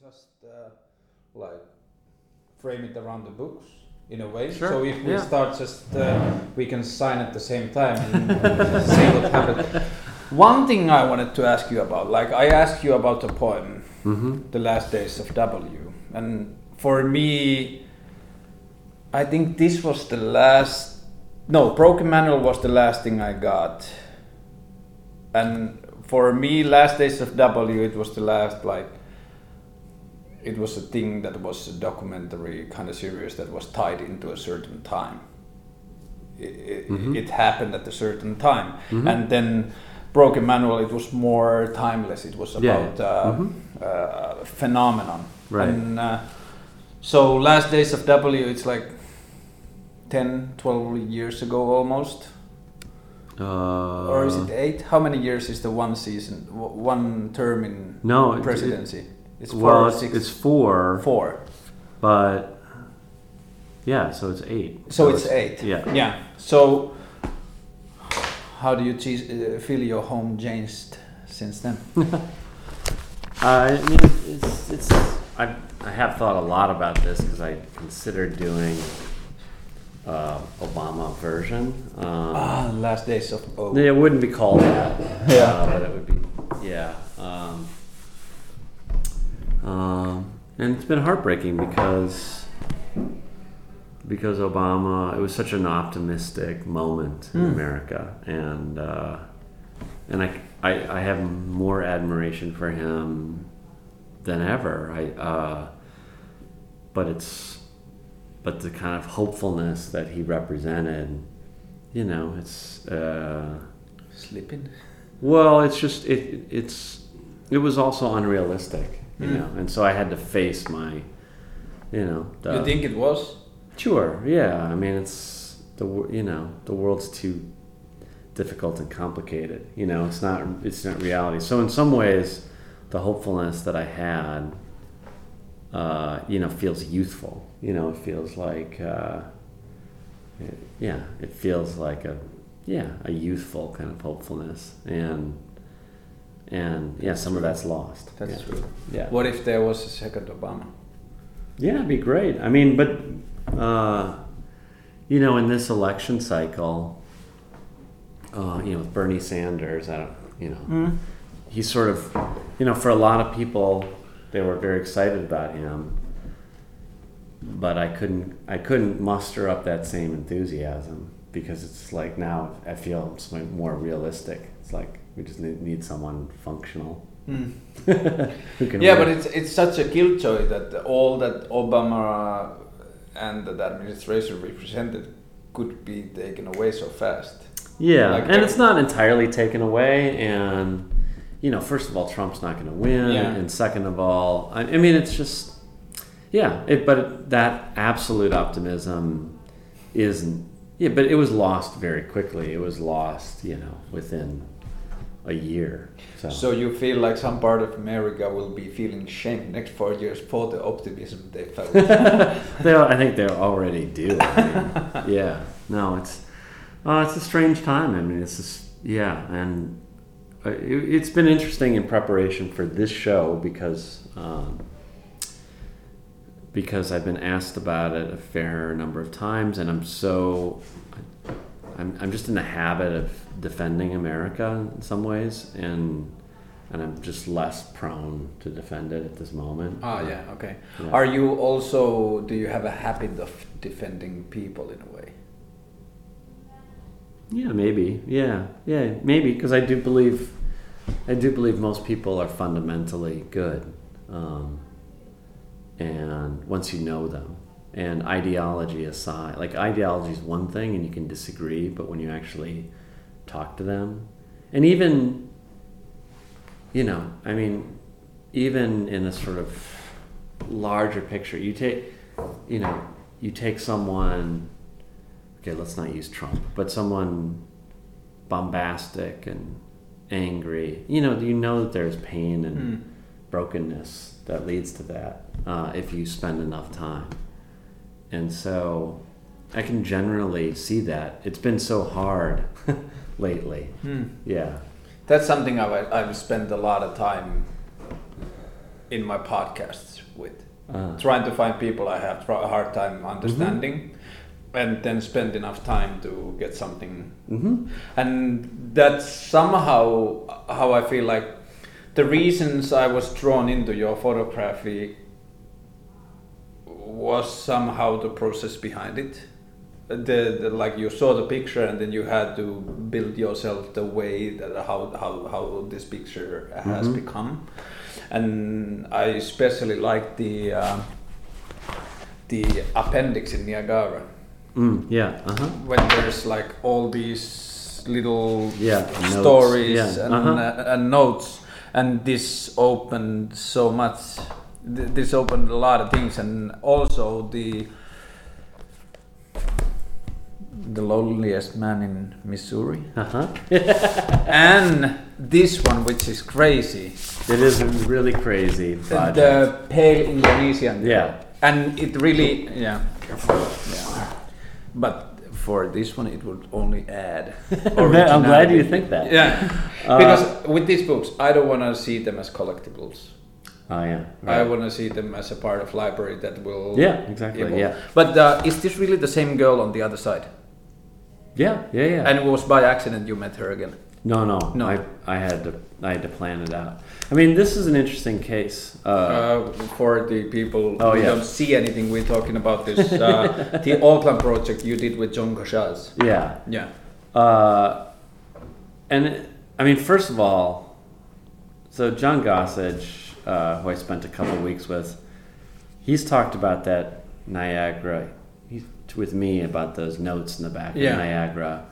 just uh, like frame it around the books in a way. Sure, So if we yeah. start just, uh, we can sign at the same time and see what happens. One thing I wanted to ask you about, like I asked you about the poem, Mm-hmm. The Last Days of W, and for me, I think this was the last. No, Broken Manual was the last thing I got, and for me, Last Days of W, it was the last like. It was a thing that was a documentary kind of series that was tied into a certain time. It, it, Mhm. it happened at a certain time, Mhm. and then Broken Manual, it was more timeless. It was Yeah. about uh, Mhm. uh, phenomenon. Right. And uh, so Last Days of W, it's like 10, 12 years ago almost. Uh, or is it eight? How many years is the one season, one term in No, it- presidency? It's four well, or it's, six? it's four, four. but yeah, so it's eight. So it's eight. Yeah. Yeah. So how do you uh, feel your home changed since then? I mean, it's, it's I, I have thought a lot about this because I considered doing uh, Obama version. Um, ah, Last Days of O. It wouldn't be called that. Yeah. Uh, but it would be, yeah. Um, um, and it's been heartbreaking because because Obama. It was such an optimistic moment in Hmm. America, and uh, and I, I I have more admiration for him than ever. I uh, but it's but the kind of hopefulness that he represented, you know, it's. Uh, Sleeping. well, it's just it. It's it was also unrealistic, you Mm. know, and so I had to face my, you know. The, you think it was? Sure. Yeah. I mean, it's the you know the world's too difficult and complicated. You know, it's not it's not reality. So in some ways, the hopefulness that I had, uh, you know, feels youthful. You know, it feels like, uh, it- yeah, it feels like a yeah a youthful kind of hopefulness and. And yeah, some of that's lost. That's yeah. true. Yeah. What if there was a second Obama? Yeah, it'd be great. I mean, but uh, you know, in this election cycle, uh, you know, with Bernie Sanders, I don't, you know, Mm. he's sort of, you know, for a lot of people, they were very excited about him, but I couldn't, I couldn't muster up that same enthusiasm because it's like now I feel it's more realistic. It's like we just need, need someone functional Mm. Yeah, work. but it's it's such a killjoy that all that Obama and the administration represented could be taken away so fast. Yeah, Like and it's not entirely taken away. And you know, first of all, Trump's not going to win, Yeah. and second of all, I, I mean, it's just yeah. It, but that absolute optimism isn't. Yeah, but it was lost very quickly. It was lost, you know, within a year. So, So you feel like some part of America will be feeling shame next four years for the optimism they felt. they, I think they already do. I mean, yeah, no, it's uh, it's a strange time. I mean, it's just yeah, and uh, it, it's been interesting in preparation for this show because um, because I've been asked about it a fair number of times, and I'm so I'm I'm just in the habit of defending America in some ways, and and I'm just less prone to defend it at this moment. ah, yeah, okay. Yeah. Are you also? Do you have a habit of defending people in a way? Yeah, maybe. Yeah, yeah, maybe because I do believe, I do believe most people are fundamentally good, um, and once you know them, and ideology aside, like ideology is one thing, and you can disagree, but when you actually talk to them, and even, you know, I mean, even in a sort of larger picture, you take, you know, you take someone okay, let's not use Trump, but someone bombastic and angry, you know, you know that there's pain and Mm. brokenness that leads to that uh, if you spend enough time. And so I can generally see that. It's been so hard lately. Hmm. Yeah. That's something I've I've spent a lot of time in my podcasts with, Uh, trying to find people I have a hard time understanding, Mm-hmm. and then spend enough time to get something. hmm And that's somehow how I feel like the reasons I was drawn into your photography was somehow the process behind it. The, the like you saw the picture and then you had to build yourself the way that how how, how this picture has Mhm. become, and I especially like the uh, the appendix in Niagara Mm, yeah. Uh huh. when there's like all these little Yeah. stories Yeah. and, uh-huh. uh, and notes and this opened so much this opened a lot of things and also the the loneliest man in missouri Uh-huh. and this one which is crazy It is really crazy project. the pale indonesian yeah. and it really yeah, yeah. but for this one it would only add I'm glad you think that. Yeah, Uh, because with these books, I don't want to see them as collectibles. Oh yeah. I want to see them as a part of library that will. Yeah. Exactly. evolve. Yeah. But uh, is this really the same girl on the other side? Yeah. Yeah. Yeah. And it was by accident you met her again. no. No. No. I I had to I had to plan it out. I mean, this is an interesting case. Uh, Uh, for the people Oh, who yeah. don't see anything, we're talking about this uh, the Auckland project you did with John Gossage. yeah. Yeah. Uh, and it- I mean, first of all, so John Gossage, uh, who I spent a couple of weeks with, he's talked about that Niagara. With me about those notes in the back Yeah. of Niagara,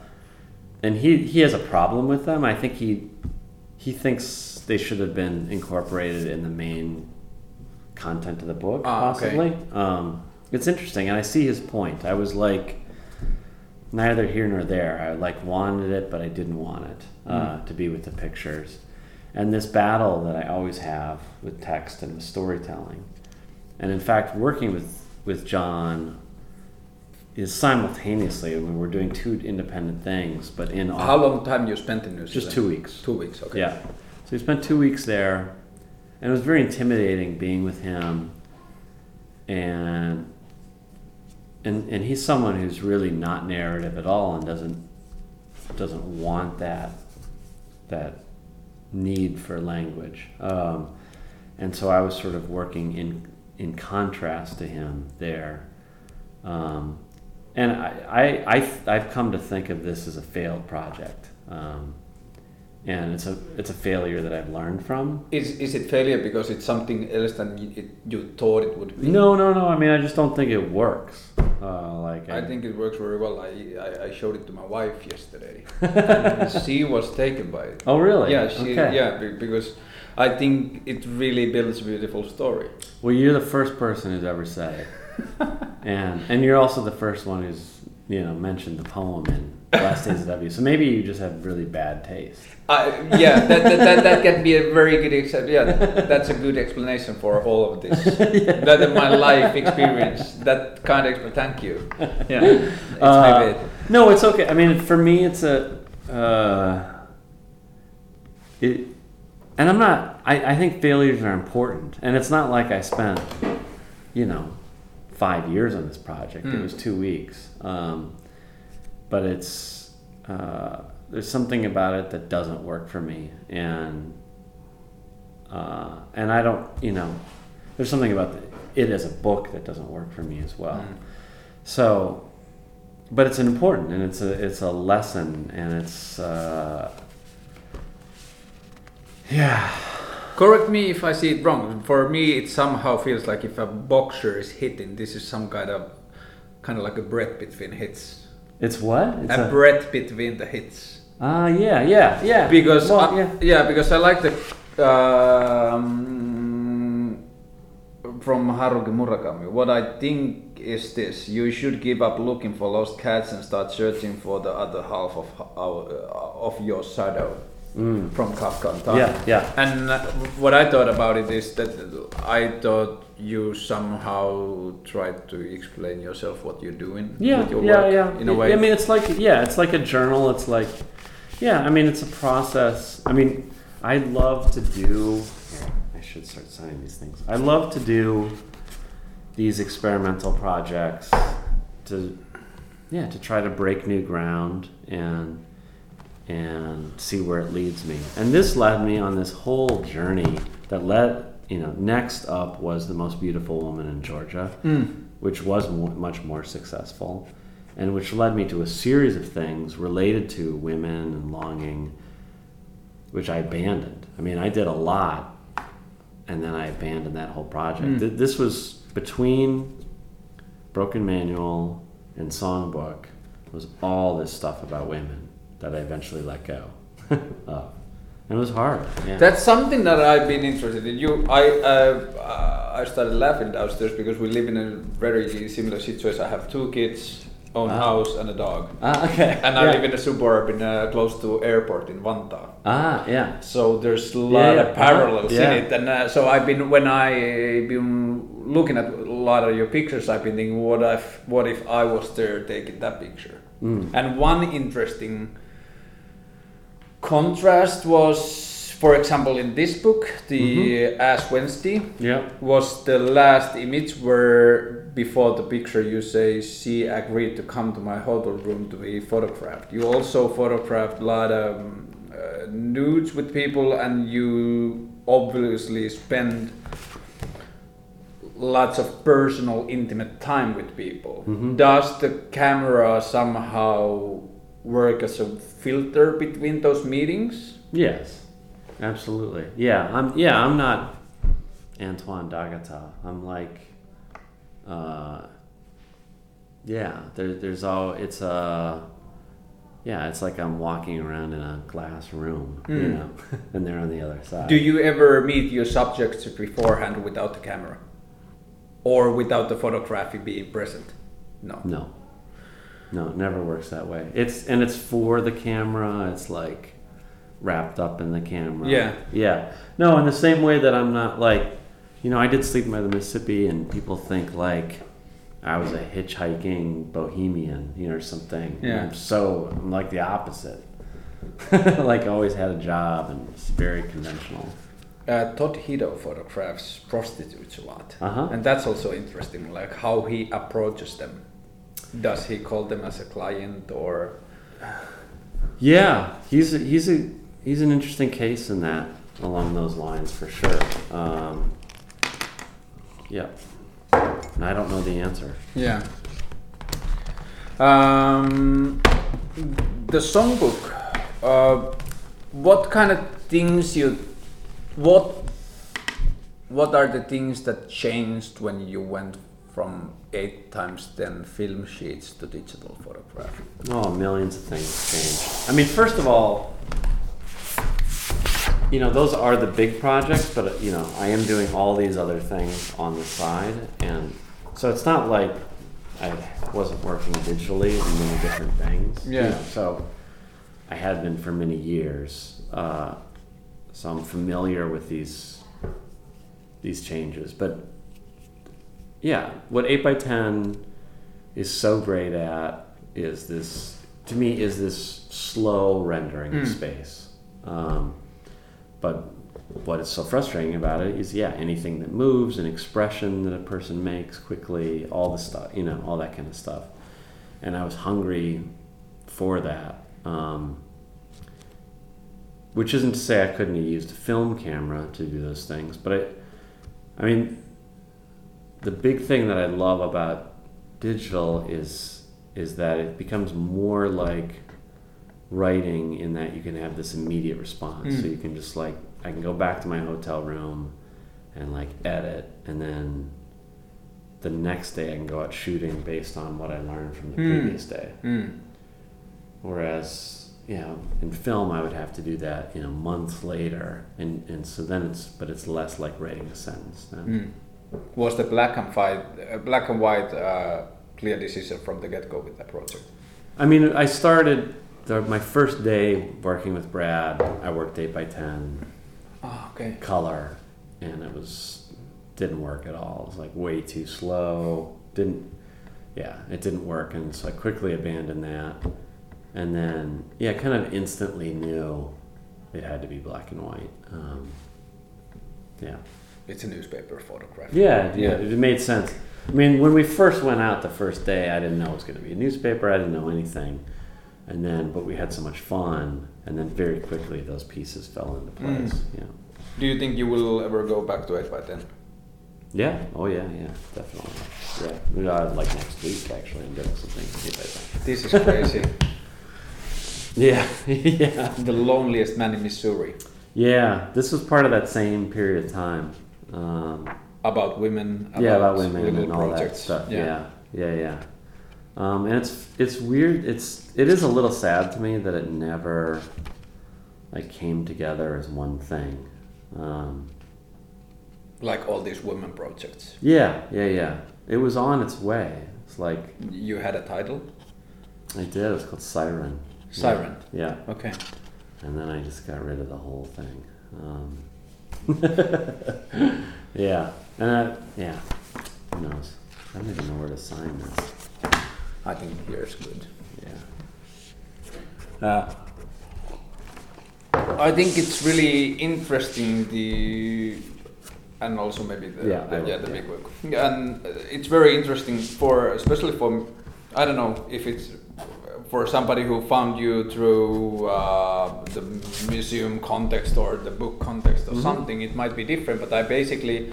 and he he has a problem with them. I think he he thinks they should have been incorporated in the main content of the book, Ah, okay. possibly. Um, it's interesting, and I see his point. I was like neither here nor there. I like wanted it, but I didn't want it uh, to be with the pictures. And this battle that I always have with text and with storytelling, and in fact, working with with John is simultaneously. We're doing two independent things, but in How long time you spent in New Zealand? just two weeks. Two weeks. Okay. Yeah. So we spent two weeks there, and it was very intimidating being with him. And and and he's someone who's really not narrative at all, and doesn't doesn't want that that need for language. Um, and so I was sort of working in in contrast to him there. Um, and I, I, I, I've come to think of this as a failed project. Um, and it's a, it's a failure that I've learned from. Is is it failure because it's something else than you, it, you thought it would be? No, no, no. I mean, I just don't think it works. Uh, like I think it works very well. I, I, I showed it to my wife yesterday. and she was taken by it. Oh, really? Yeah, she, Okay. yeah, because I think it really builds a beautiful story. Well, you're the first person who's ever said it, and and you're also the first one who's you know mentioned the poem in Last Days of W. So maybe you just have really bad taste. Uh, yeah, that, that, that, that can be a very good example. Yeah, that's a good explanation for all of this. That is my life experience. That kind of explanation. Thank you. Yeah, it's Uh, maybe it. No, it's okay. I mean, for me, it's a. Uh, it, and I'm not. I, I think failures are important, and it's not like I spent, you know, five years on this project. It Mm. was two weeks. Um, but it's uh, there's something about it that doesn't work for me, and uh, and I don't. You know, there's something about the, it as a book that doesn't work for me as well. Mm. So, but it's important, and it's a it's a lesson, and it's uh, yeah, Correct me if I see it wrong. For me, it somehow feels like if a boxer is hitting, this is some kind of, kind of like a breath between hits. it's what it's a, breath between the hits. ah yeah yeah yeah Because Well, I- yeah yeah, because I like the um, from Haruki Murakami. What I think is this: you should give up looking for lost cats and start searching for the other half of our, of your shadow. Mm. From Kafka and Time. yeah yeah And what I thought about it is that I thought you somehow tried to explain yourself what you're doing yeah with your yeah work yeah in a way. I mean, it's like yeah, it's like a journal. It's like yeah, I mean, it's a process. I mean, I love to do. I should start signing these things. I love to do these experimental projects to, yeah, to try to break new ground and and see where it leads me. And this led me on this whole journey that led, you know, next up was the most beautiful woman in Georgia, Mm. which was much more successful, and which led me to a series of things related to women and longing, which I abandoned. I mean, I did a lot, and then I abandoned that whole project. Mm. Th- This was between Broken Manual and Songbook was all this stuff about women that I eventually let go of. And it was hard. Yeah. That's something that I've been interested in. You, I, uh, I started laughing downstairs because we live in a very similar situation. I have two kids, own Ah. house, and a dog. ah, okay. And I Yeah. live in a suburb in uh, close to airport in Vantaa. Ah, yeah. So there's a lot yeah. of parallels Yeah. in it, and uh, so I've been when I been looking at a lot of your pictures, I've been thinking, what if what if I was there taking that picture? Mm. And one interesting contrast was, for example, in this book, the Ash Wednesday Yeah. was the last image where before the picture you say she agreed to come to my hotel room to be photographed. You also photographed a lot of um, uh, nudes with people, and you obviously spend lots of personal, intimate time with people. Mhm. Does the camera somehow work as a filter between those meetings? Yes, absolutely. Yeah, I'm. Yeah, I'm not Antoine d'Agata. I'm like, uh, yeah. There, there's all. It's a. Yeah, it's like I'm walking around in a glass room, you Mm. know, and they're on the other side. Do you ever meet your subjects beforehand without the camera? Or without the photography being present? No. No, no, it never works that way. It's and it's for the camera. It's like wrapped up in the camera. Yeah. yeah. No, in the same way that I'm not like, you know, I did Sleeping by the Mississippi, and people think like I was a hitchhiking bohemian, you know, or something. Yeah. I'm so I'm like the opposite. like always had a job and it's very conventional. Uh, Todd Hido photographs prostitutes a lot. Uh-huh. And that's also interesting, like how he approaches them. Does he call them as a client or. Yeah, he's a, he's a he's an interesting case in that along those lines for sure. Um, yeah, and I don't know the answer. Yeah. Um, the songbook. Uh, what kind of things you, what, what are the things that changed when you went from eight times ten film sheets to digital photography? Oh, millions of things changed. I mean, first of all, you know, those are the big projects, but you know, I am doing all these other things on the side, and so it's not like I wasn't working digitally in many different things. you Yeah. know, so I had been for many years, uh, so I'm familiar with these these changes. But yeah, what eight x ten is so great at is this to me is this slow rendering of Mm. space. Um, but what is so frustrating about it is yeah, anything that moves, an expression that a person makes quickly, all the stuff, you know, all that kind of stuff. And I was hungry for that. Um, which isn't to say I couldn't have used a film camera to do those things, but I, I mean, the big thing that I love about digital is is that it becomes more like writing in that you can have this immediate response. Mm. So you can just like I can go back to my hotel room and like edit and then the next day I can go out shooting based on what I learned from the Mm. previous day. Mm. Whereas, you know, in film I would have to do that, you know, months later and, and so then it's but it's less like writing a sentence then. Was the black and white, uh, black and white uh, clear decision from the get go with that project? I mean, I started the, my first day working with Brad. I worked eight by ten Oh, okay. color, and it was didn't work at all. It was like way too slow. Didn't, yeah, it didn't work, and so I quickly abandoned that. And then, yeah, I kind of instantly knew it had to be black and white. Um, yeah, it's a newspaper photograph. Yeah, yeah, Yeah. it made sense. I mean, when we first went out the first day, I didn't know it was going to be a newspaper. I didn't know anything, and then but we had so much fun, and then very quickly those pieces fell into place. Mm. Yeah, Do you think you will ever go back to 8 by 10 yeah, oh yeah, yeah, definitely. Yeah, we got like next week actually. I'm doing something. This is crazy. Yeah, yeah, the loneliest man in Missouri. yeah. This was part of that same period of time. Um, About women. yeah, about women and all projects. that stuff. Yeah, yeah, yeah. Um, and it's it's weird. It's it is a little sad to me that it never like came together as one thing. Um, Like all these women projects. yeah, yeah, yeah. It was on its way. It's like You had a title? I did. It was called Siren. Siren. Yeah, Okay. and then I just got rid of the whole thing. Um, yeah, and I, yeah. Who knows? I don't even know where to sign this. I think here's good. Yeah. Uh, I think it's really interesting the and also maybe the Yeah, the, yeah, the yeah. big book and it's very interesting for especially for I don't know if it's for somebody who found you through uh, the museum context or the book context or Mhm. something it might be different but I basically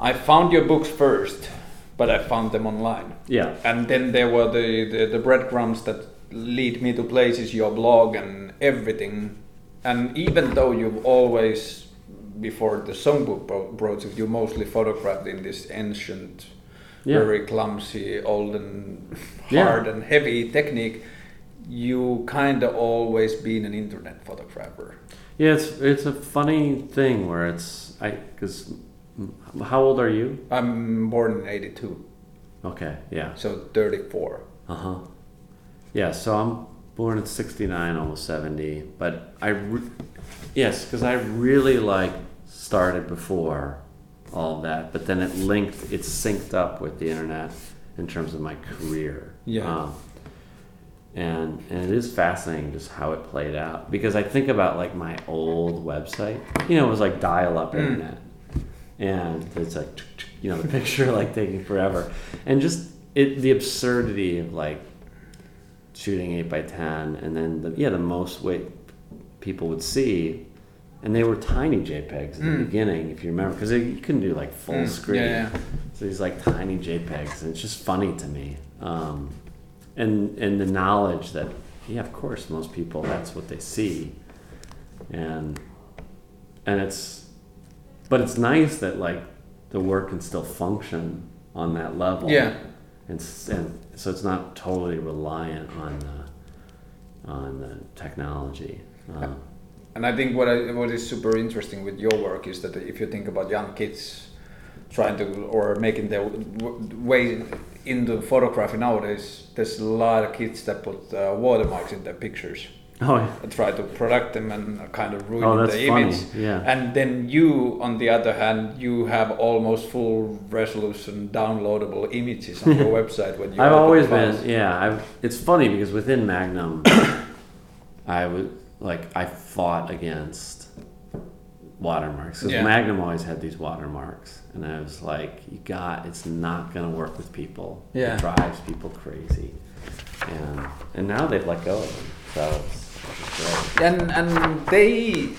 I found your books first but I found them online Yeah. and then there were the, the, the breadcrumbs that lead me to places, your blog and everything. And even though you've always, before the songbook project, you mostly photographed in this ancient, Yeah. very clumsy, old and Yeah. hard and heavy technique, you kind of always been an internet photographer. Yeah, it's it's a funny thing where it's I because how old are you? I'm born in 82, Okay, yeah, so 34. uh huh, yeah. So I'm born in '69, almost '70, but I re- yes, because I really like started before all of that, but then it linked, it synced up with the internet in terms of my career. Yeah. Um, and and it is fascinating just how it played out because I think about like my old website. You know, it was like dial-up Mm. internet, and it's like you know the picture like taking forever, and just it the absurdity of like shooting eight by ten, and then the yeah the most weight people would see. And they were tiny JPEGs in the Mm. beginning, if you remember, because you couldn't do like full Mm, screen. yeah, yeah. So these like tiny JPEGs, and it's just funny to me. Um, and and the knowledge that yeah, of course, most people that's what they see, and and it's, but it's nice that like the work can still function on that level. Yeah. And, and so it's not totally reliant on the on the technology. Um, And I think what I, what is super interesting with your work is that if you think about young kids trying to or making their way into photography nowadays, there's a lot of kids that put uh, watermarks in their pictures, oh, yeah. and try to product them and kind of ruin oh, that's the image. Yeah. And then you, on the other hand, you have almost full resolution downloadable images on your website when you. I've always been, yeah. I've, it's funny because within Magnum, I would like I fought against watermarks because Yeah. Magnum always had these watermarks, and I was like, "You got, it's not gonna work with people. Yeah. It drives people crazy." And and now they've let go of them, so it's, it's great. And and they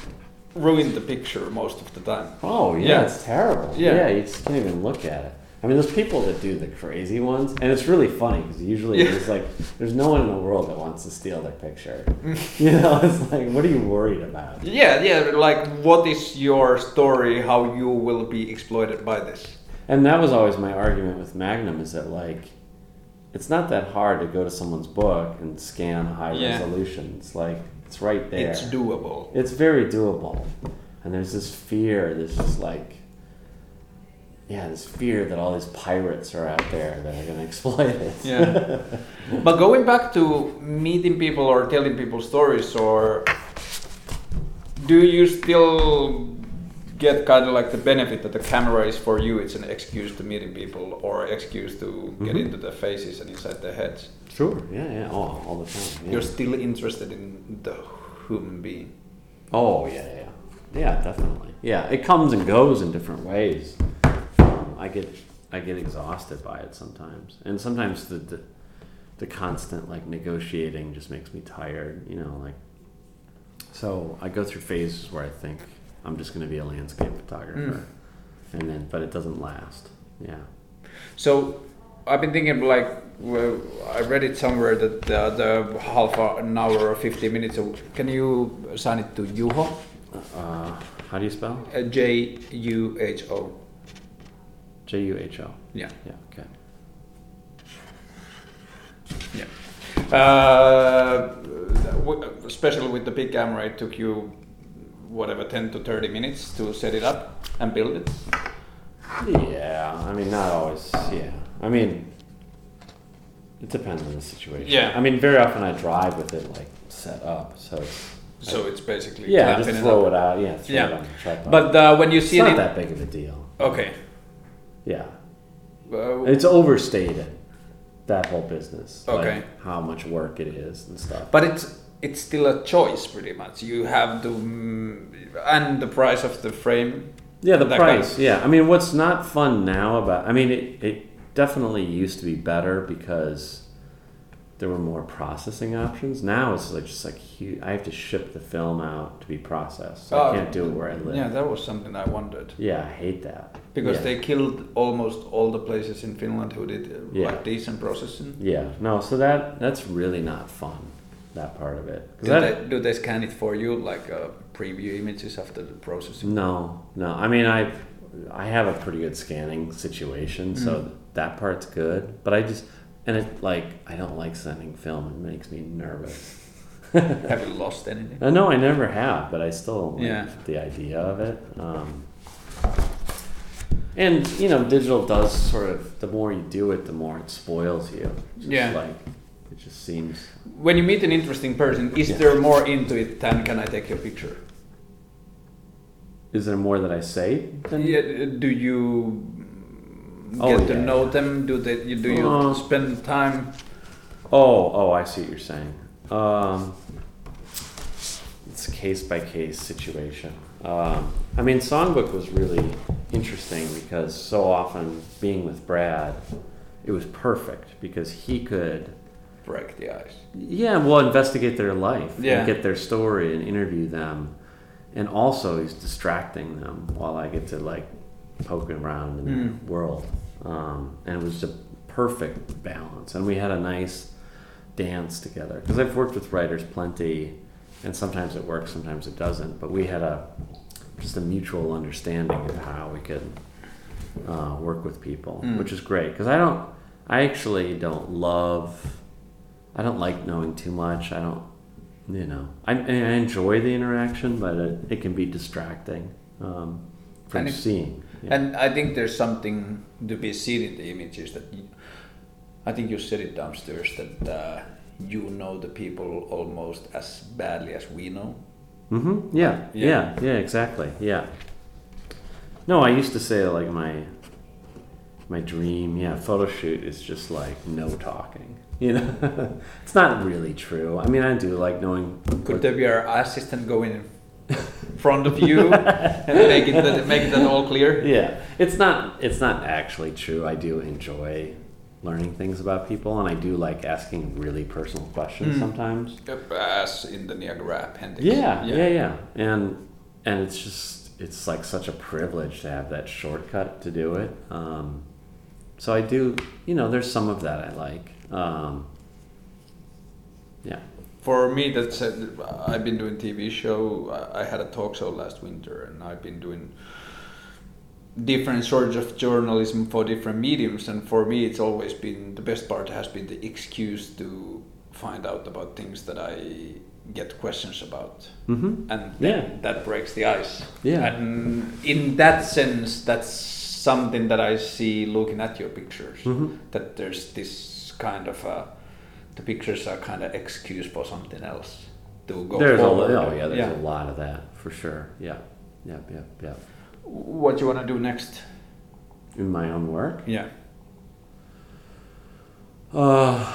ruin the picture most of the time. Oh yeah, Yeah. it's terrible. Yeah. Yeah. you just can't even look at it. I mean, there's people that do the crazy ones, and it's really funny because usually Yeah. there's like there's no one in the world that wants to steal their picture. you know, it's like, what are you worried about? Yeah, yeah. Like, what is your story? How you will be exploited by this? And that was always my argument with Magnum is that like, it's not that hard to go to someone's book and scan high Yeah. resolution. It's like it's right there. It's doable. It's very doable. And there's this fear, there's just like, yeah, this fear that all these pirates are out there that are going to exploit it. Yeah. but going back to meeting people or telling people stories, or do you still get kind of like the benefit that the camera is for you? It's an excuse to meeting people or excuse to get Mhm. into their faces and inside their heads. Sure, yeah, yeah, oh, all the time. Yeah. You're still interested in the human being. oh, yeah, yeah. Yeah, definitely. Yeah, it comes and goes in different ways. I get I get exhausted by it sometimes, and sometimes the, the the constant like negotiating just makes me tired. You know, like so I go through phases where I think I'm just going to be a landscape photographer, and then but it doesn't last. Yeah. So I've been thinking like well, I read it somewhere that the, the half an hour or 50 minutes. Can you assign it to Juho? Uh, how do you spell? Uh, J U H O. J U H O. Yeah. Yeah. Okay. Yeah. Uh, w- especially with the big camera, it took you whatever 10 to 30 minutes to set it up and build it. Yeah, I mean, not always. Yeah, I mean, it depends on the situation. Yeah. I mean, very often I drive with it like set up, so it's So it's basically yeah, just it throw up. it out. Yeah, Yeah. it on the tripod. But uh, when you see it's see not it, that big of a deal. okay. Yeah, it's overstated that whole business. like, Okay. how much work it is and stuff. But it's it's still a choice, pretty much. You have to, mm, and the price of the frame. Yeah, the That kind price. Yeah, I mean, what's not fun now about? I mean, it, it definitely used to be better because there were more processing options. Now it's like just like huge. I have to ship the film out to be processed. So Oh, I can't do it where I live. Yeah, that was something I wondered Yeah, I hate that because yeah. they killed almost all the places in Finland who did uh, Yeah. like decent processing. Yeah, no. So that that's really not fun. That part of it. Do that- they, do they scan it for you, like uh, preview images after the processing? No, no. I mean, I I have a pretty good scanning situation, so Mm. that part's good. But I just and it like I don't like sending film. It makes me nervous. Have you lost anything? Uh, no, I never have, but I still like Yeah. the idea of it. Um, and you know, digital does sort of the more you do it, the more it spoils you. It's Yeah. like it just seems. When you meet an interesting person, is Yeah. there more into it than can I take your picture? Is there more that I say? Than, Yeah, do you Oh, get to yeah, know them? Do they? Do you Uh, spend time? Oh, oh, I see what you're saying. Um, it's a case by case situation. Um, I mean, Songbook was really interesting because so often being with Brad, it was perfect because he could, Break the ice. yeah, well, investigate their life Yeah. and get their story and interview them. And also, he's distracting them while I get to like poke around in Mm. the world. Um, and it was a perfect balance. And we had a nice dance together because I've worked with writers plenty, and sometimes it works, sometimes it doesn't. But we had a just a mutual understanding of how we could uh, work with people, Mm. which is great because I don't, I actually don't love, I don't like knowing too much. I don't, you know, I, I enjoy the interaction, but it, it can be distracting um, from And seeing. Yeah. And I think there's something to be seen in the images that you, I think you said it downstairs that uh, you know the people almost as badly as we know. Mm-hmm. Yeah, Yeah. yeah, yeah, exactly. Yeah. No, I used to say like my my dream, yeah, photo shoot is just like no talking. You know, it's not really true. I mean, I do like knowing. Could there be our assistant going in front of you and make it that, make it that all clear? Yeah, it's not. It's not actually true. I do enjoy learning things about people, and I do like asking really personal questions Mm. sometimes. As in the Niagara appendix. Yeah, yeah, yeah, and and it's just it's like such a privilege to have that shortcut to do it. Um, so I do, you know, there's some of that I like. Um, yeah. For me, that's uh, I've been doing TV show. I had a talk show last winter, and I've been doing different sorts of journalism for different mediums. And for me, it's always been the best part has been the excuse to find out about things that I get questions about, Mm-hmm. and Yeah. that breaks the ice. Yeah. And in that sense, that's something that I see looking at your pictures. Mm-hmm. That there's this kind of uh, the pictures are kind of excuse for something else to go There's a forward. oh yeah, there's yeah. a lot of that for sure. Yeah, yeah, yeah, yeah. What do you want to do next? In my own work, Yeah. uh,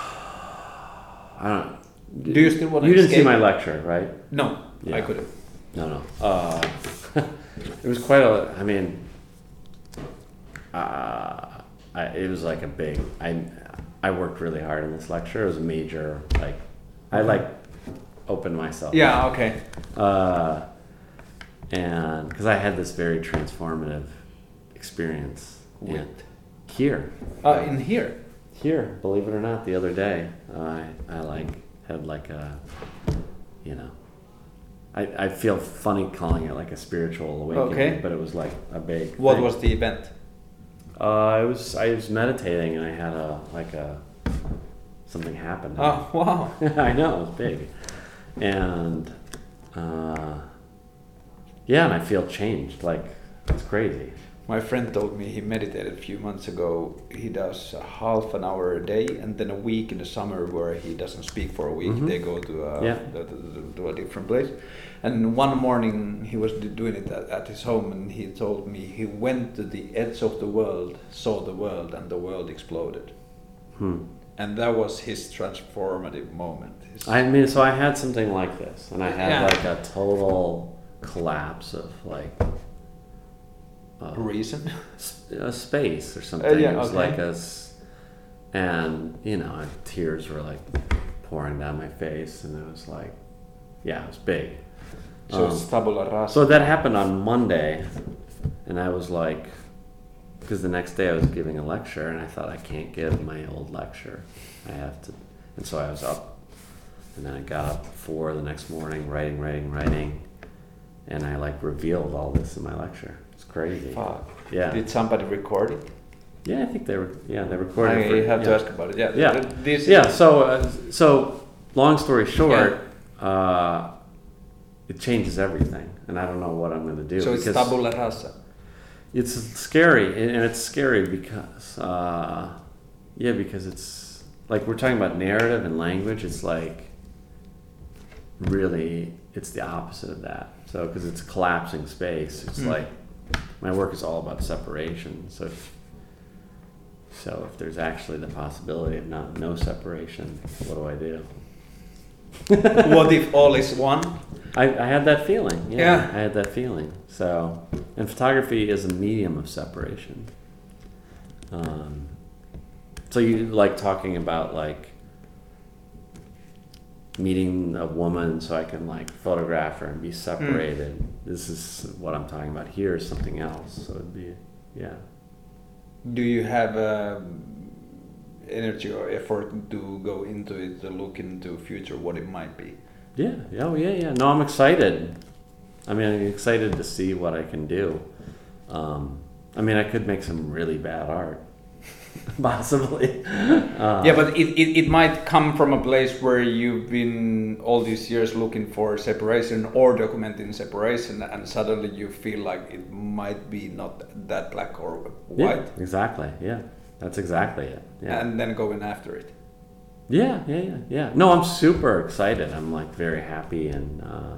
I don't. Do you still want to You didn't see my lecture, right? No, I couldn't. No, no. Uh, it was quite a. I mean, uh, I, it was like a big. I I worked really hard in this lecture. It was a major like. I like opened myself. Yeah. Okay. Uh, and because I had this very transformative experience With? here, Uh, in here. here, believe it or not, the other day, I I like had like a, you know, I I feel funny calling it like a spiritual awakening, Okay. but it was like a big. What thing. was the event? Uh, I was I was meditating and I had a like a something happened. Oh wow. I know it was big, and uh, yeah, and I feel changed. Like it's crazy. My friend told me he meditated a few months ago. He does a half an hour a day, and then a week in the summer where he doesn't speak for a week. Mhm. They go to a, Yeah. to, to- to a different place. And one morning he was doing it at, at his home, and he told me he went to the edge of the world, saw the world, and the world exploded. Hmm. And that was his transformative moment. His- I mean, so I had something like this, and I had Yeah. like a total collapse of like uh, reason. a space or something. yeah, it was okay. like us, and you know, tears were like pouring down my face, and it was like, yeah, it was big. So Um, it's tabula rasa. So that happened on Monday, and I was like, because the next day I was giving a lecture, and I thought I can't give my old lecture. I have to, and so I was up, and then I got up at four the next morning, writing, writing, writing, and I like revealed all this in my lecture. Crazy. Fuck. Yeah, Did somebody record it? yeah. I think they were. Yeah, they recorded. I it for, have to yeah. ask about it. Yeah. Yeah. This Yeah. So, uh, so long story short, uh, it changes everything, and I don't know what I'm going to do. So it's tabula rasa. It's scary, and and it's scary because, uh, yeah, because it's like we're talking about narrative and language. It's like really, it's the opposite of that. So, because it's collapsing space, it's Mm. like my work is all about separation. So, if, so if there's actually the possibility of not no separation, what do I do? what if all is one? I, I had that feeling. Yeah, Yeah. I had that feeling. So, and photography is a medium of separation. Um, so you like talking about like meeting a woman so I can like photograph her and be separated. This is what I'm talking about here is something else. So it'd be, yeah. Do you have um, energy or effort to go into it, to look into future, what it might be? Yeah, yeah, oh, yeah, yeah. No, I'm excited. I mean, I'm excited to see what I can do. Um, I mean, I could make some really bad art, possibly. Uh, yeah, but it, it, it might come from a place where you've been all these years looking for separation or documenting separation, and suddenly you feel like it might be not that black or white. yeah, exactly. Yeah, that's exactly it. Yeah. and then going after it. yeah, yeah, yeah, yeah. No, I'm super excited. I'm like very happy, and uh,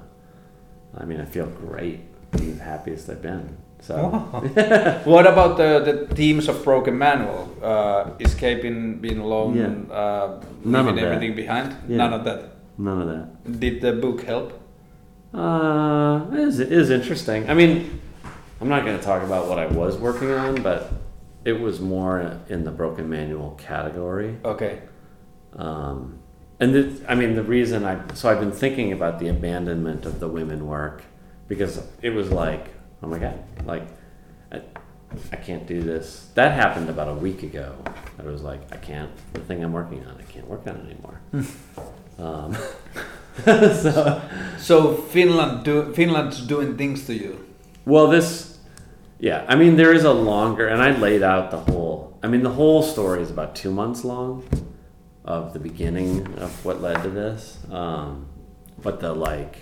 I mean, I feel great. I'm the happiest I've been. So. what about the, the themes of Broken Manual? Uh, escaping, being alone, Yeah. uh, leaving everything behind? Yeah. None of that. None of that. Did the book help? Uh, it is, it is interesting. I mean, I'm not going to talk about what I was working on, but it was more in the broken manual category. Okay. Um, and the, I mean, the reason I so I've been thinking about the abandonment of the women work because it was like, oh my god, like I, I can't do this. That happened about a week ago. I was like, I can't. The thing I'm working on, I can't work on anymore. um, so. So Finland do, Finland's doing things to you. Well, this, yeah, I mean, there is a longer, and I laid out the whole, I mean, the whole story is about two months long of the beginning of what led to this. Um, but the like,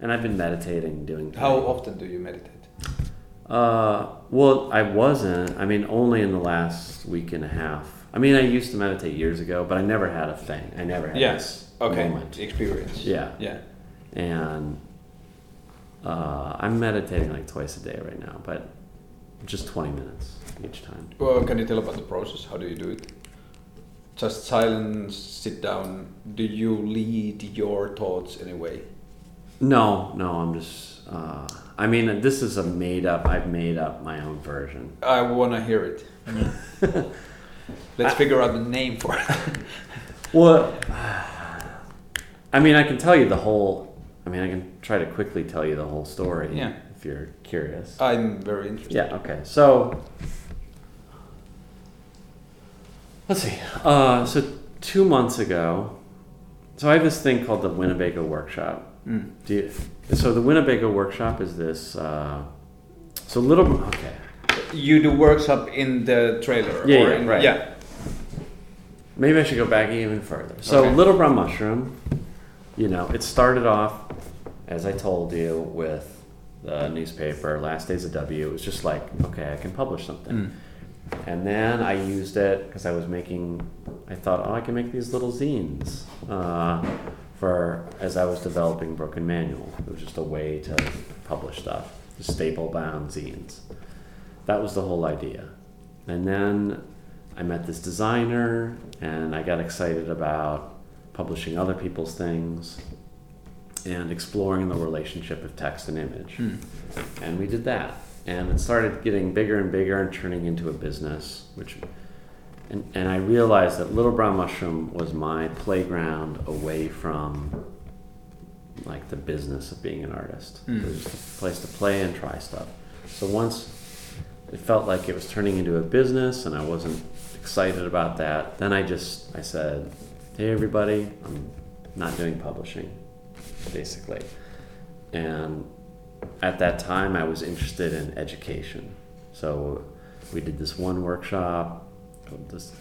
and I've been meditating, doing How things. often do you meditate? Uh, well, I wasn't. I mean, only in the last week and a half. I mean, I used to meditate years ago, but I never had a thing. I never had this Okay. moment. Experience. Yeah. Yeah. and uh, I'm meditating like twice a day right now, but just 20 minutes each time. Well, can you tell about the process? How do you do it? Just silence, sit down. Do you lead your thoughts in a way? No, no, I'm just uh, I mean, this is a made up. I've made up my own version. I want to hear it. Let's figure out the name for it. Well, I mean, I can tell you the whole. I mean, I can try to quickly tell you the whole story. Yeah. If you're curious. I'm very interested. Yeah. Okay. So let's see. Uh, so two months ago, so I have this thing called the Winnebago Workshop. Mm. Do you, so the Winnebago Workshop is this. Uh, so little. Okay. You do workshop in the trailer. Yeah, or yeah, in, right. Yeah. Maybe I should go back even further. So Okay. Little Brown Mushroom, you know, it started off, as I told you, with the newspaper, Last Days of W. It was just like, okay, I can publish something. Mm. And then I used it because I was making, I thought, oh, I can make these little zines uh, for, as I was developing Broken Manual. It was just a way to publish stuff, staple bound zines. That was the whole idea. And then I met this designer and I got excited about publishing other people's things and exploring the relationship of text and image. Mm. And we did that. And it started getting bigger and bigger and turning into a business, which and, and I realized that Little Brown Mushroom was my playground away from like the business of being an artist. Mm. It was a place to play and try stuff. So once it felt like it was turning into a business and I wasn't excited about that, then I just I said, Hey everybody, I'm not doing publishing, basically. And at that time I was interested in education. So we did this one workshop, this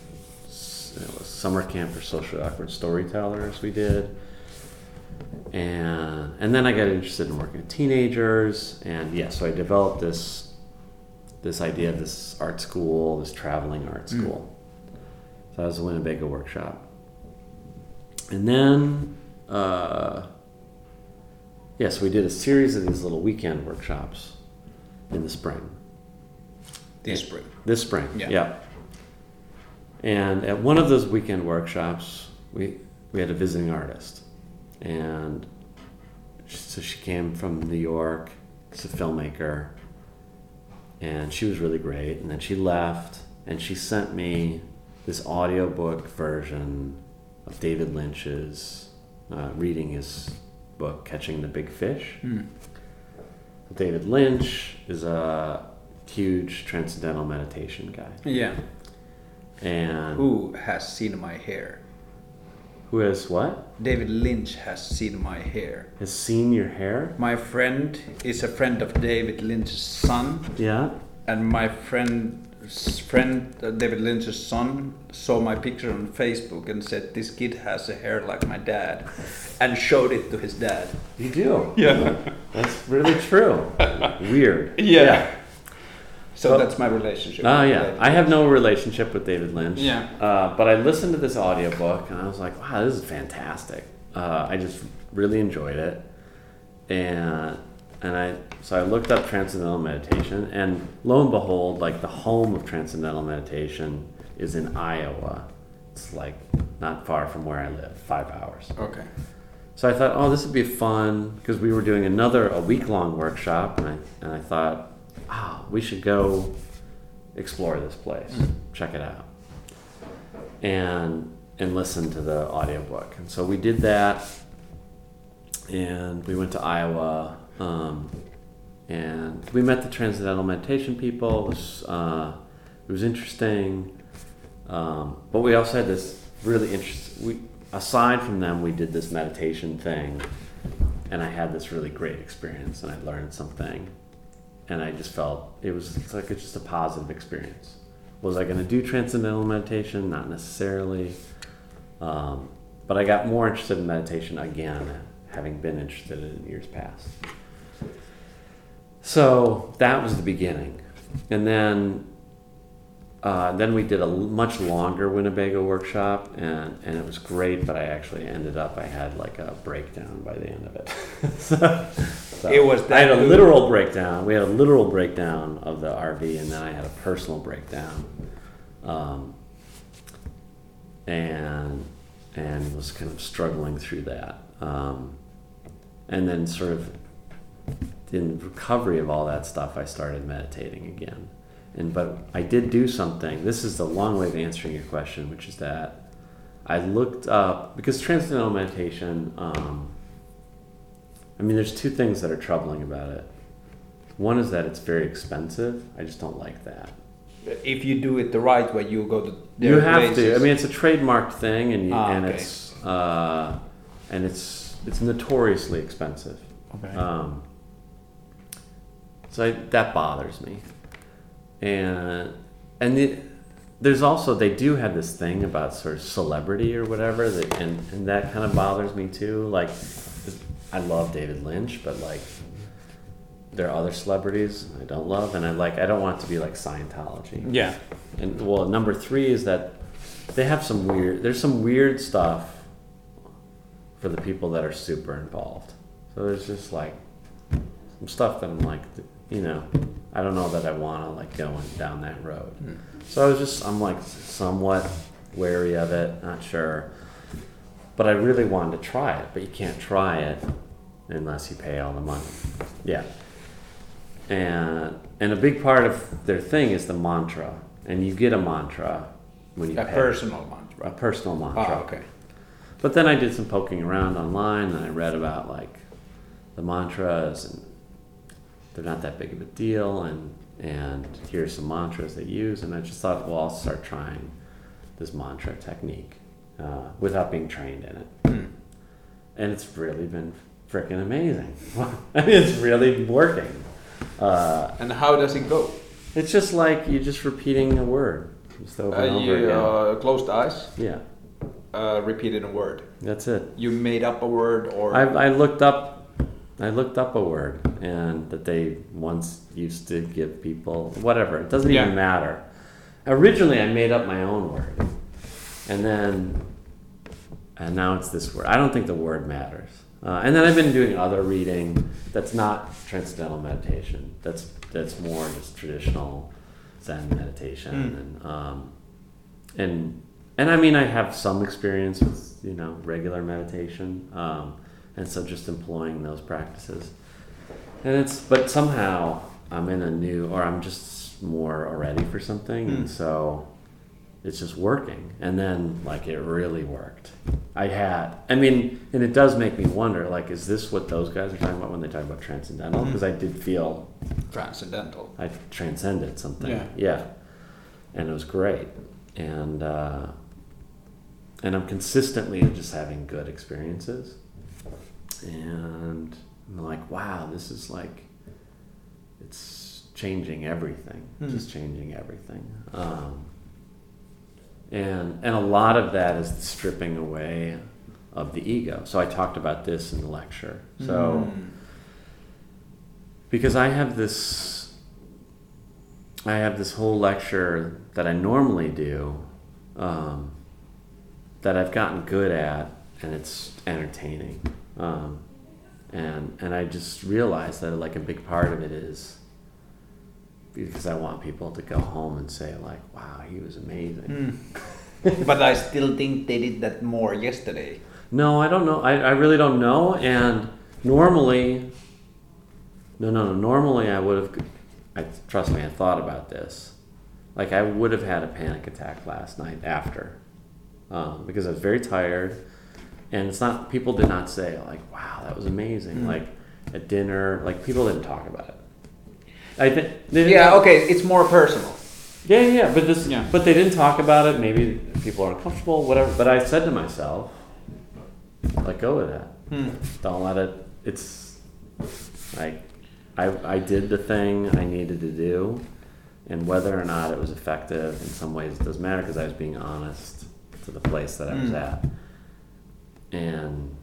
you know, summer camp for socially awkward storytellers we did. And and then I got interested in working with teenagers and yeah, so I developed this this idea of this art school, this traveling art Mm. school. So that was the Winnebago workshop. And then uh, yes, we did a series of these little weekend workshops in the spring. This spring. This spring, Yeah. yeah. And at one of those weekend workshops, we we had a visiting artist, and so she came from New York. She's a filmmaker, and she was really great. And then she left, and she sent me this audiobook version of David Lynch's uh, reading his book Catching the Big Fish. Mm. David Lynch is a huge transcendental meditation guy. Yeah. And Who has seen my hair? who has what? David Lynch has seen my hair. Has seen your hair? My friend is a friend of David Lynch's son, Yeah. and my friend's friend, uh, David Lynch's son, saw my picture on Facebook and said, "This kid has a hair like my dad," and showed it to his dad. You do. Yeah. That's really true. Weird. Yeah. So Well- that's my relationship. Oh with yeah. David I have Lynch. no relationship with David Lynch. Yeah. Uh, but I listened to this audiobook and I was like, wow, this is fantastic. Uh, I just really enjoyed it. And and I so I looked up transcendental meditation and lo and behold, like the home of transcendental meditation is in Iowa. It's like not far from where I live, five hours. Okay. So I thought, oh, this would be fun because we were doing another a week long workshop, and I and I thought, oh, we should go explore this place, check it out, and and listen to the audiobook. And so we did that, and we went to Iowa, um, and we met the transcendental meditation people. It was uh, it was interesting, um, but we also had this really interesting. We aside from them, we did this meditation thing, and I had this really great experience, and I learned something, and I just felt it was it's like it's just a positive experience. Was I going to do transcendental meditation? Not necessarily, um, but I got more interested in meditation again, having been interested in years past. So that was the beginning, and then uh, then we did a much longer Winnebago workshop, and, and it was great. But I actually ended up I had like a breakdown by the end of it. so, so It was I had a literal breakdown. We had a literal breakdown of the RV, and then I had a personal breakdown, um, and and was kind of struggling through that, um, and then sort of in recovery of all that stuff, I started meditating again. And but I did do something. This is the long way of answering your question, which is that I looked up because transcendental meditation. Um, I mean, there's two things that are troubling about it. One is that it's very expensive. I just don't like that. If you do it the right way, you go to. You their have to. I mean, it's a trademarked thing, and you, Ah, and okay. it's uh, and it's it's notoriously expensive. Okay. Um, so I, that bothers me, and and it, there's also they do have this thing about sort of celebrity or whatever, that, and and that kind of bothers me too. Like, I love David Lynch, but like, there are other celebrities I don't love, and I like I don't want it to be like Scientology. yeah. And well, number three is that they have some weird. There's some weird stuff for the people that are super involved. So there's just like some stuff that I'm like, you know, I don't know that I want to like go down that road. Hmm. So I was just, I'm like somewhat wary of it, not sure. But I really wanted to try it, but you can't try it unless you pay all the money. Yeah. And and a big part of their thing is the mantra, and you get a mantra when you pay. A pay. personal mantra. a personal mantra. Ah, okay. But then I did some poking around online, and I read about like the mantras, and they're not that big of a deal, and and here's some mantras they use, and I just thought, well, I'll start trying this mantra technique uh, without being trained in it, Hmm. and it's really been freaking amazing. It's really working. Uh, And how does it go? it's just like you're just repeating a word just over Uh, and over you again. uh, close the eyes, yeah, uh, repeated a word. that's it. You made up a word, or I, I looked up I looked up a word and that they once used to give people whatever it doesn't Yeah. even matter. Originally, I made up my own word, and then and now it's this word. I don't think the word matters. Uh, and then I've been doing other reading that's not transcendental meditation. That's that's more just traditional Zen meditation Mm. and um, and and I mean I have some experience with you know regular meditation, um, and so just employing those practices. And it's but somehow I'm in a new or I'm just more already for something, and Mm. so it's just working. And then like it really worked. I had I mean, and it does make me wonder like is this what those guys are talking about when they talk about transcendental? Because I did feel transcendental. I transcended something. Yeah. Yeah. And it was great. And uh, and I'm consistently just having good experiences. And I'm like, wow, this is like it's changing everything. Hmm. Just changing everything. Um, and and a lot of that is the stripping away of the ego. So I talked about this in the lecture. So Mm. because I have this I have this whole lecture that I normally do um, that I've gotten good at and it's entertaining um, and and I just realized that like a big part of it is because I want people to go home and say like wow he was amazing Mm. but I still think they did that more yesterday. No, I don't know. I, I really don't know. And normally, no, no, no. Normally, I would have. I trust me. I thought about this. Like I would have had a panic attack last night after, um, because I was very tired, and it's not. People did not say like, "Wow, that was amazing." Mm. Like at dinner, like people didn't talk about it. I think. Yeah, okay, it's more personal. Yeah, yeah, yeah, but this, Yeah. but they didn't talk about it. Maybe people are uncomfortable, whatever. But I said to myself, let go of that. Hmm. Don't let it. It's like I I did the thing I needed to do, and whether or not it was effective in some ways it doesn't matter because I was being honest to the place that I was Mm. at, and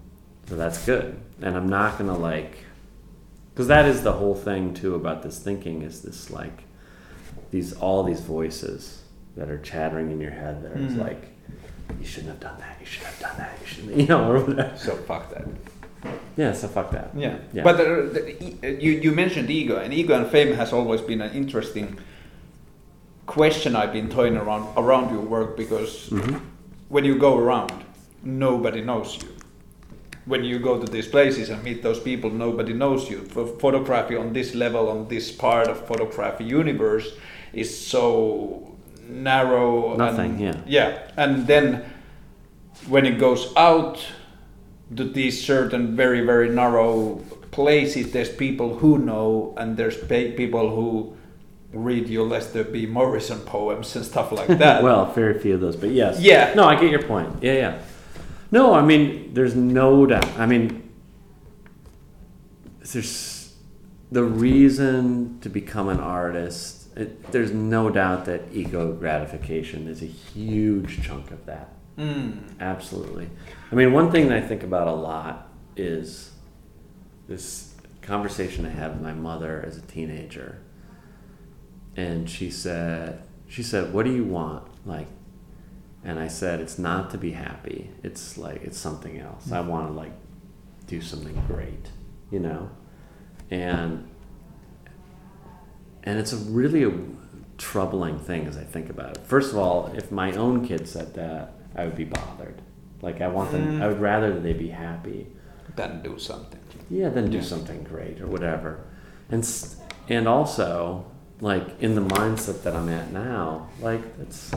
so that's good. And I'm not gonna like, because that is the whole thing too about this thinking is this like these all these voices that are chattering in your head that are Mm. like you shouldn't have done that you should have done that you shouldn't you know or. So fuck that. yeah so fuck that Yeah. Yeah. But the, e- you, you mentioned ego, and ego and fame has always been an interesting question I've been toying around around your work because Mhm. when you go around, nobody knows you. When you go to these places and meet those people, nobody knows you. Photography on this level, on this part of photography universe, is so narrow. Nothing, and, yeah. Yeah, and then when it goes out to these certain very very narrow places, there's people who know, and there's pe- people who read your Lester B. Morrison poems and stuff like that. well, very few of those, but yes. Yeah. No, I get your point. Yeah, yeah. No, I mean, there's no doubt. I mean, there's the reason to become an artist. It, there's no doubt that ego gratification is a huge chunk of that. Mm. Absolutely. I mean, one thing that I think about a lot is this conversation I had with my mother as a teenager. And she said, she said, "What do you want?" Like, and I said, "It's not to be happy. It's like it's something else. I want to like do something great, you know." And and it's a really a troubling thing as I think about it. First of all, if my own kid said that, I would be bothered. Like I want them. Mm. I would rather that they be happy. than do something. Yeah, then do Yeah. something great or whatever. And and also like in the mindset that I'm at now, like it's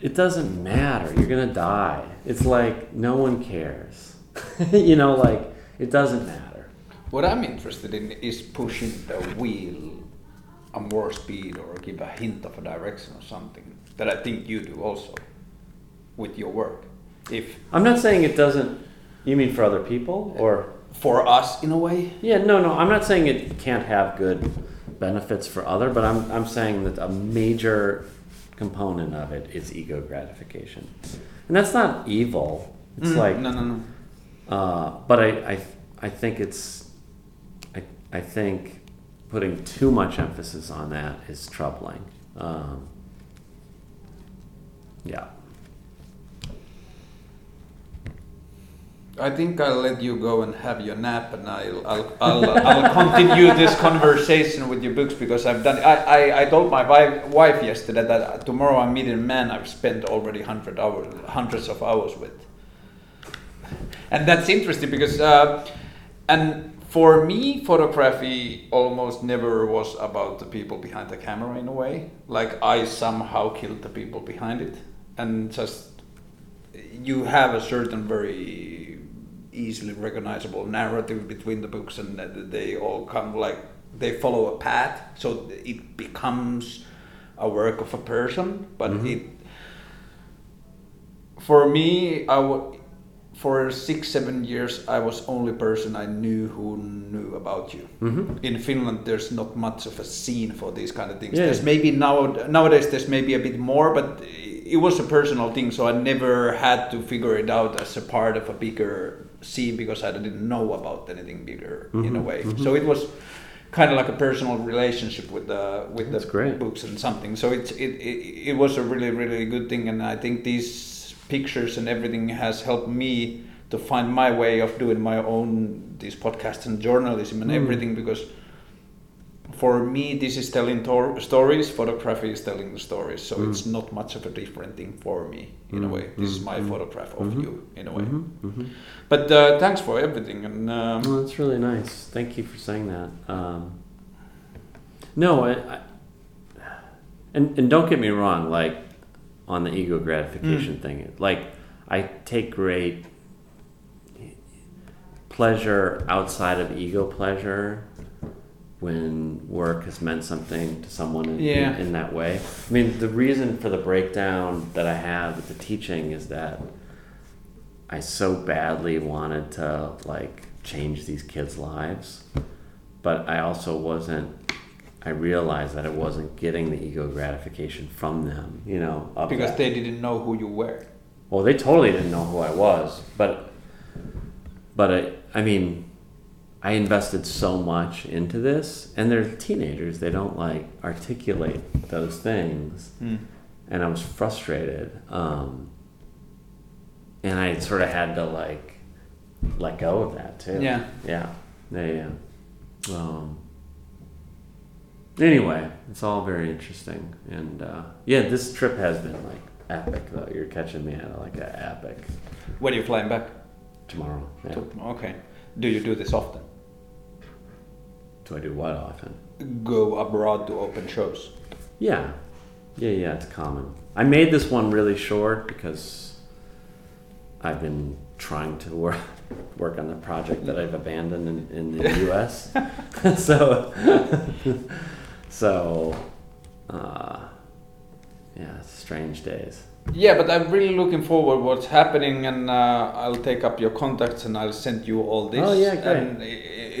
it doesn't matter. You're gonna die. It's like no one cares. you know, like it doesn't matter. What I'm interested in is pushing the wheel a more speed or give a hint of a direction or something that I think you do also with your work. If I'm not saying it doesn't. You mean for other people or? for us in a way, Yeah, no, no. I'm not saying it can't have good benefits for other, but I'm I'm saying that a major component of it is ego gratification, and that's not evil. It's Mm, like, no, no, no. uh, but I, I I think it's I I think putting too much emphasis on that is troubling. Um, yeah. I think I'll let you go and have your nap, and I'll I'll I'll, I'll continue this conversation with your books because I've done. I I, I told my wife, wife yesterday that tomorrow I'm meeting a man I've spent already hundred hours, hundreds of hours with, and that's interesting because, uh, and for me, photography almost never was about the people behind the camera in a way. Like I somehow killed the people behind it, and just you have a certain very easily recognizable narrative between the books and they all come like they follow a path so it becomes a work of a person but Mhm. it for me I w- for six seven years i was only person i knew who knew about you hmm in Finland, there's not much of a scene for these kind of things. Yeah. There's maybe now nowadays there's maybe a bit more, but it was a personal thing, so I never had to figure it out as a part of a bigger scene because I didn't know about anything bigger in a Mhm, way. mhm. So it was kind of like a personal relationship with the with That's the great. books and something. So it's it, it it was a really really good thing, and I think these pictures and everything has helped me to find my way of doing my own these podcasts and journalism and Mm. everything because for me this is telling tor- stories photography is telling the stories so Mm. it's not much of a different thing for me in a Mm, way this is mm, my mm. photograph of Mhm. you in a way hmm hmm but uh, thanks for everything and um, Well, that's really nice. Thank you for saying that. Um, no, I, I, and and don't get me wrong. Like on the ego gratification Mm. thing, like I take great pleasure outside of ego pleasure when work has meant something to someone in, Yeah. in, in that way. I mean, the reason for the breakdown that I have with the teaching is that I so badly wanted to like change these kids' lives, but I also wasn't. I realized that I wasn't getting the ego gratification from them, you know, because that. they didn't know who you were Well, they totally didn't know who I was, but but I, I mean, I invested so much into this, and they're teenagers; they don't like articulate those things, and I was frustrated. Um, and I sort of had to like let go of that too. Yeah. yeah, yeah, yeah. Um, anyway, it's all very interesting, and uh, yeah, this trip has been like epic though. You're catching me at like an epic. when are you're flying back tomorrow. Yeah. To- Okay. Do you do this often? Do I do what often? Go abroad to open shows. Yeah, yeah, yeah. It's common. I made this one really short because I've been trying to work work on the project that I've abandoned in, in the U.S. so, so, uh, yeah, strange days. Yeah, but I'm really looking forward what's happening, and uh, I'll take up your contacts and I'll send you all this. Oh, yeah, great. And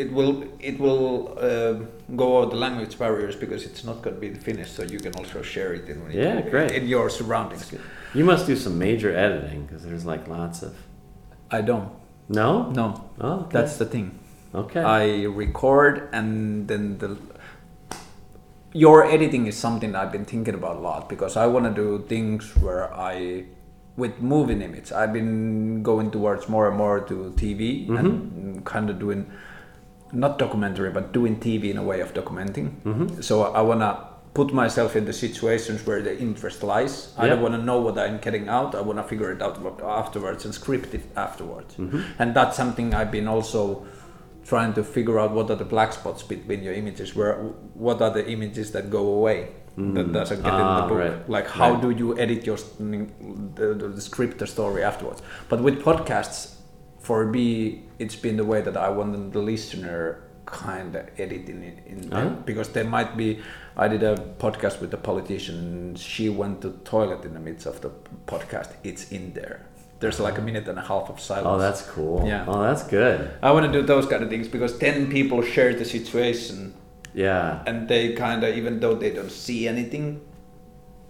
it will it will uh, go over the language barriers because it's not going to be in Finnish, so you can also share it in Yeah, great. in your surroundings. You must do some major editing because there's like lots of I don't. no. No, Oh, okay. that's the thing. okay. I record and then the your editing is something I've been thinking about a lot because I want to do things where I with moving image I've been going towards more and more to TV and kind of doing not documentary but doing TV in a way of documenting. Mm-hmm. So I want to put myself in the situations where the interest lies. I Yeah. don't want to know what I'm getting out. I want to figure it out afterwards and script it afterwards. Mm-hmm. And that's something I've been also trying to figure out what are the black spots between your images where what are the images that go away mm-hmm. that doesn't get in Ah, the book. right. like how Right. do you edit your the, the, the script the story afterwards? But with podcasts for me it's been the way that i want the listener kind of editing it in Ah. because there might be i did a podcast with a politician she went to toilet in the midst of the podcast it's in there there's like a minute and a half of silence oh, that's cool. Yeah. Oh, that's good. I want to do those kind of things because then people share the situation Yeah. and they kind of, even though they don't see anything,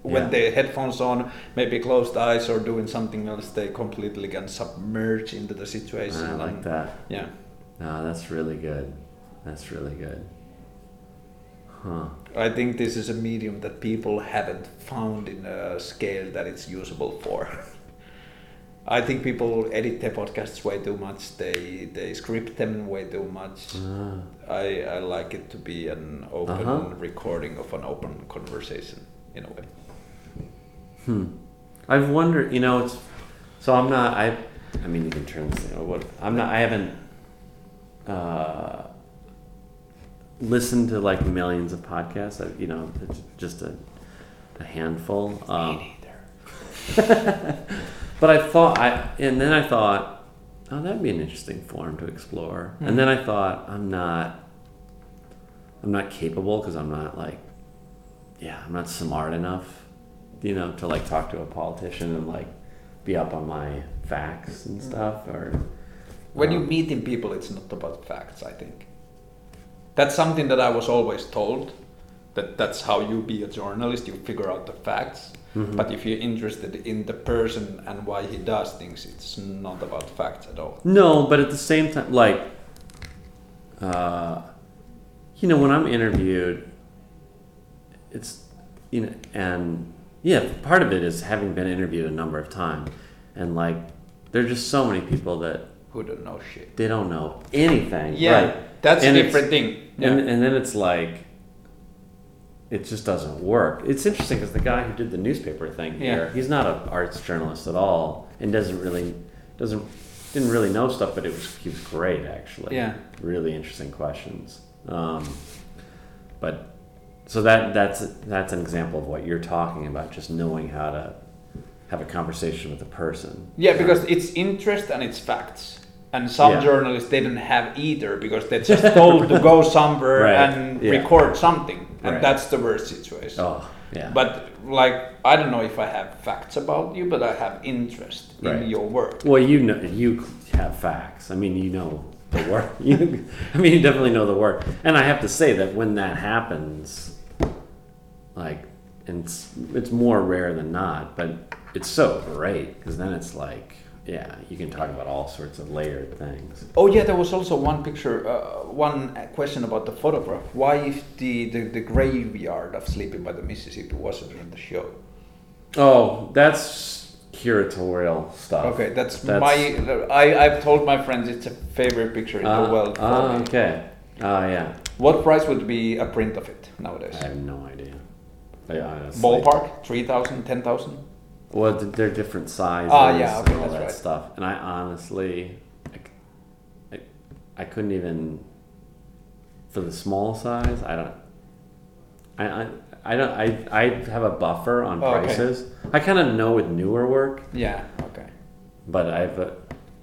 when Yeah. they headphones on, maybe closed eyes or doing something else, they completely can submerge into the situation. I like and- that. Yeah. No, that's really good. That's really good. Huh. I think this is a medium that people haven't found in a scale that it's usable for. I think people edit their podcasts way too much. They they script them way too much. Ah. I, I like it to be an open Uh-huh. recording of an open conversation in a way. Hmm. I've wondered, you know, it's so I'm not. I, I mean, you can turn this. You know, what I'm not. I haven't uh, listened to like millions of podcasts. I, you know, it's just a, a handful. Um, but I thought I, and then I thought, oh, that'd be an interesting form to explore. And then I thought, I'm not. I'm not capable because I'm not like, yeah, I'm not smart enough you know, to like talk to a politician and like be up on my facts and stuff or When you um, meeting people, it's not about facts. I think that's something that I was always told. That that's how you be a journalist. You figure out the facts. Mhm. But if you're interested in the person and why he does things, it's not about facts at all. no but at the same time like uh you know when i'm interviewed it's you know and yeah part of it is having been interviewed a number of times and like there're just so many people that Who don't know shit. they don't know anything Yeah, right that's And a different thing. Yeah. And, and then it's like, it just doesn't work. It's interesting because the guy who did the newspaper thing Yeah. here, he's not an arts journalist at all, and doesn't really doesn't didn't really know stuff, but it was he was great actually. Yeah. really interesting questions. Um, but so that that's that's an example of what you're talking about, just knowing how to have a conversation with a person. Yeah, because it's interest and it's facts. And some Yeah. journalists they don't have either because they're just told to go somewhere Right, and yeah. record something, and Right. that's the worst situation. Oh yeah, But like, I don't know if I have facts about you, but I have interest Right. in your work. Well, you know, you have facts. I mean, you know the work. you, I mean, you definitely know the work. And I have to say that when that happens, like, and it's, it's more rare than not, but it's so great because then it's like, yeah, you can talk about all sorts of layered things. Oh yeah, there was also one picture, uh, one question about the photograph. Why if the, the, the graveyard of Sleeping by the Mississippi wasn't in the show? Oh, that's curatorial stuff. Okay, that's, That's- my. I I've told my friends it's a favorite picture in Ah, the world. For ah, me. okay. Ah, yeah. What price would be a print of it nowadays? I have no idea. Honestly- Ballpark, 3,000, 10,000? Well, they're different sizes Ah, yeah, okay, and all that right. stuff. And I honestly, I, I, I couldn't even for the small size. I don't. I I, I don't. I I have a buffer on Oh, okay. prices. I kind of know with newer work, Yeah. Okay. but I've.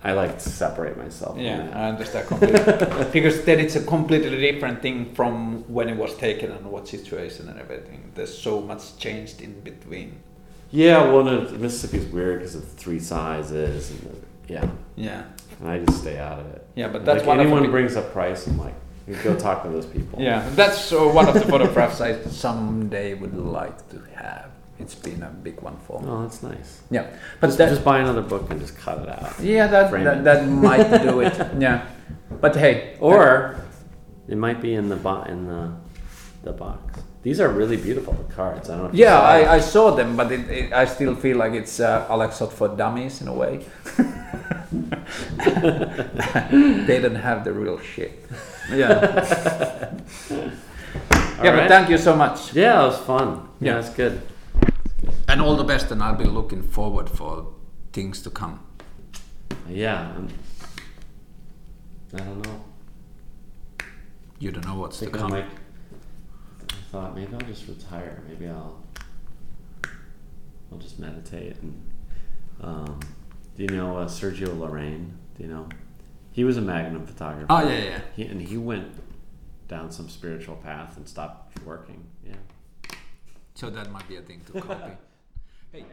I like to separate myself. Yeah. I understand completely. because then it's a completely different thing from when it was taken and what situation and everything. There's so much changed in between. Yeah, well, no, Mississippi's weird because of three sizes and the, yeah, Yeah. and I just stay out of it. Yeah, but that's like one of anyone brings up price, I'm like, go talk to those people. Yeah, that's uh, one of the photographs I someday would like to have. It's been a big one for me. Oh, that's nice. Yeah, but Just, that, just buy another book and just cut it out. yeah, that, that that might do it. Yeah, but hey, Or it might be in the bo- in the the box. These are really beautiful the cards. I don't know. Yeah. I, I saw them, but it, it, I still feel like it's uh, Alec Soth for dummies in a way. they don't have the real shit. Yeah. yeah, but thank you so much. yeah, it was fun. Yeah, Yeah. it's good. And all the best, and I'll be looking forward for things to come. Yeah, I'm, I don't know. You don't know what's to come. might. I thought maybe I'll just retire. Maybe I'll. I'll just meditate and. Um, do you know uh, Sergio Larrain? Do you know? He was a Magnum photographer. Oh yeah, yeah. He, and he went down some spiritual path and stopped working. So that might be a thing to copy. hey.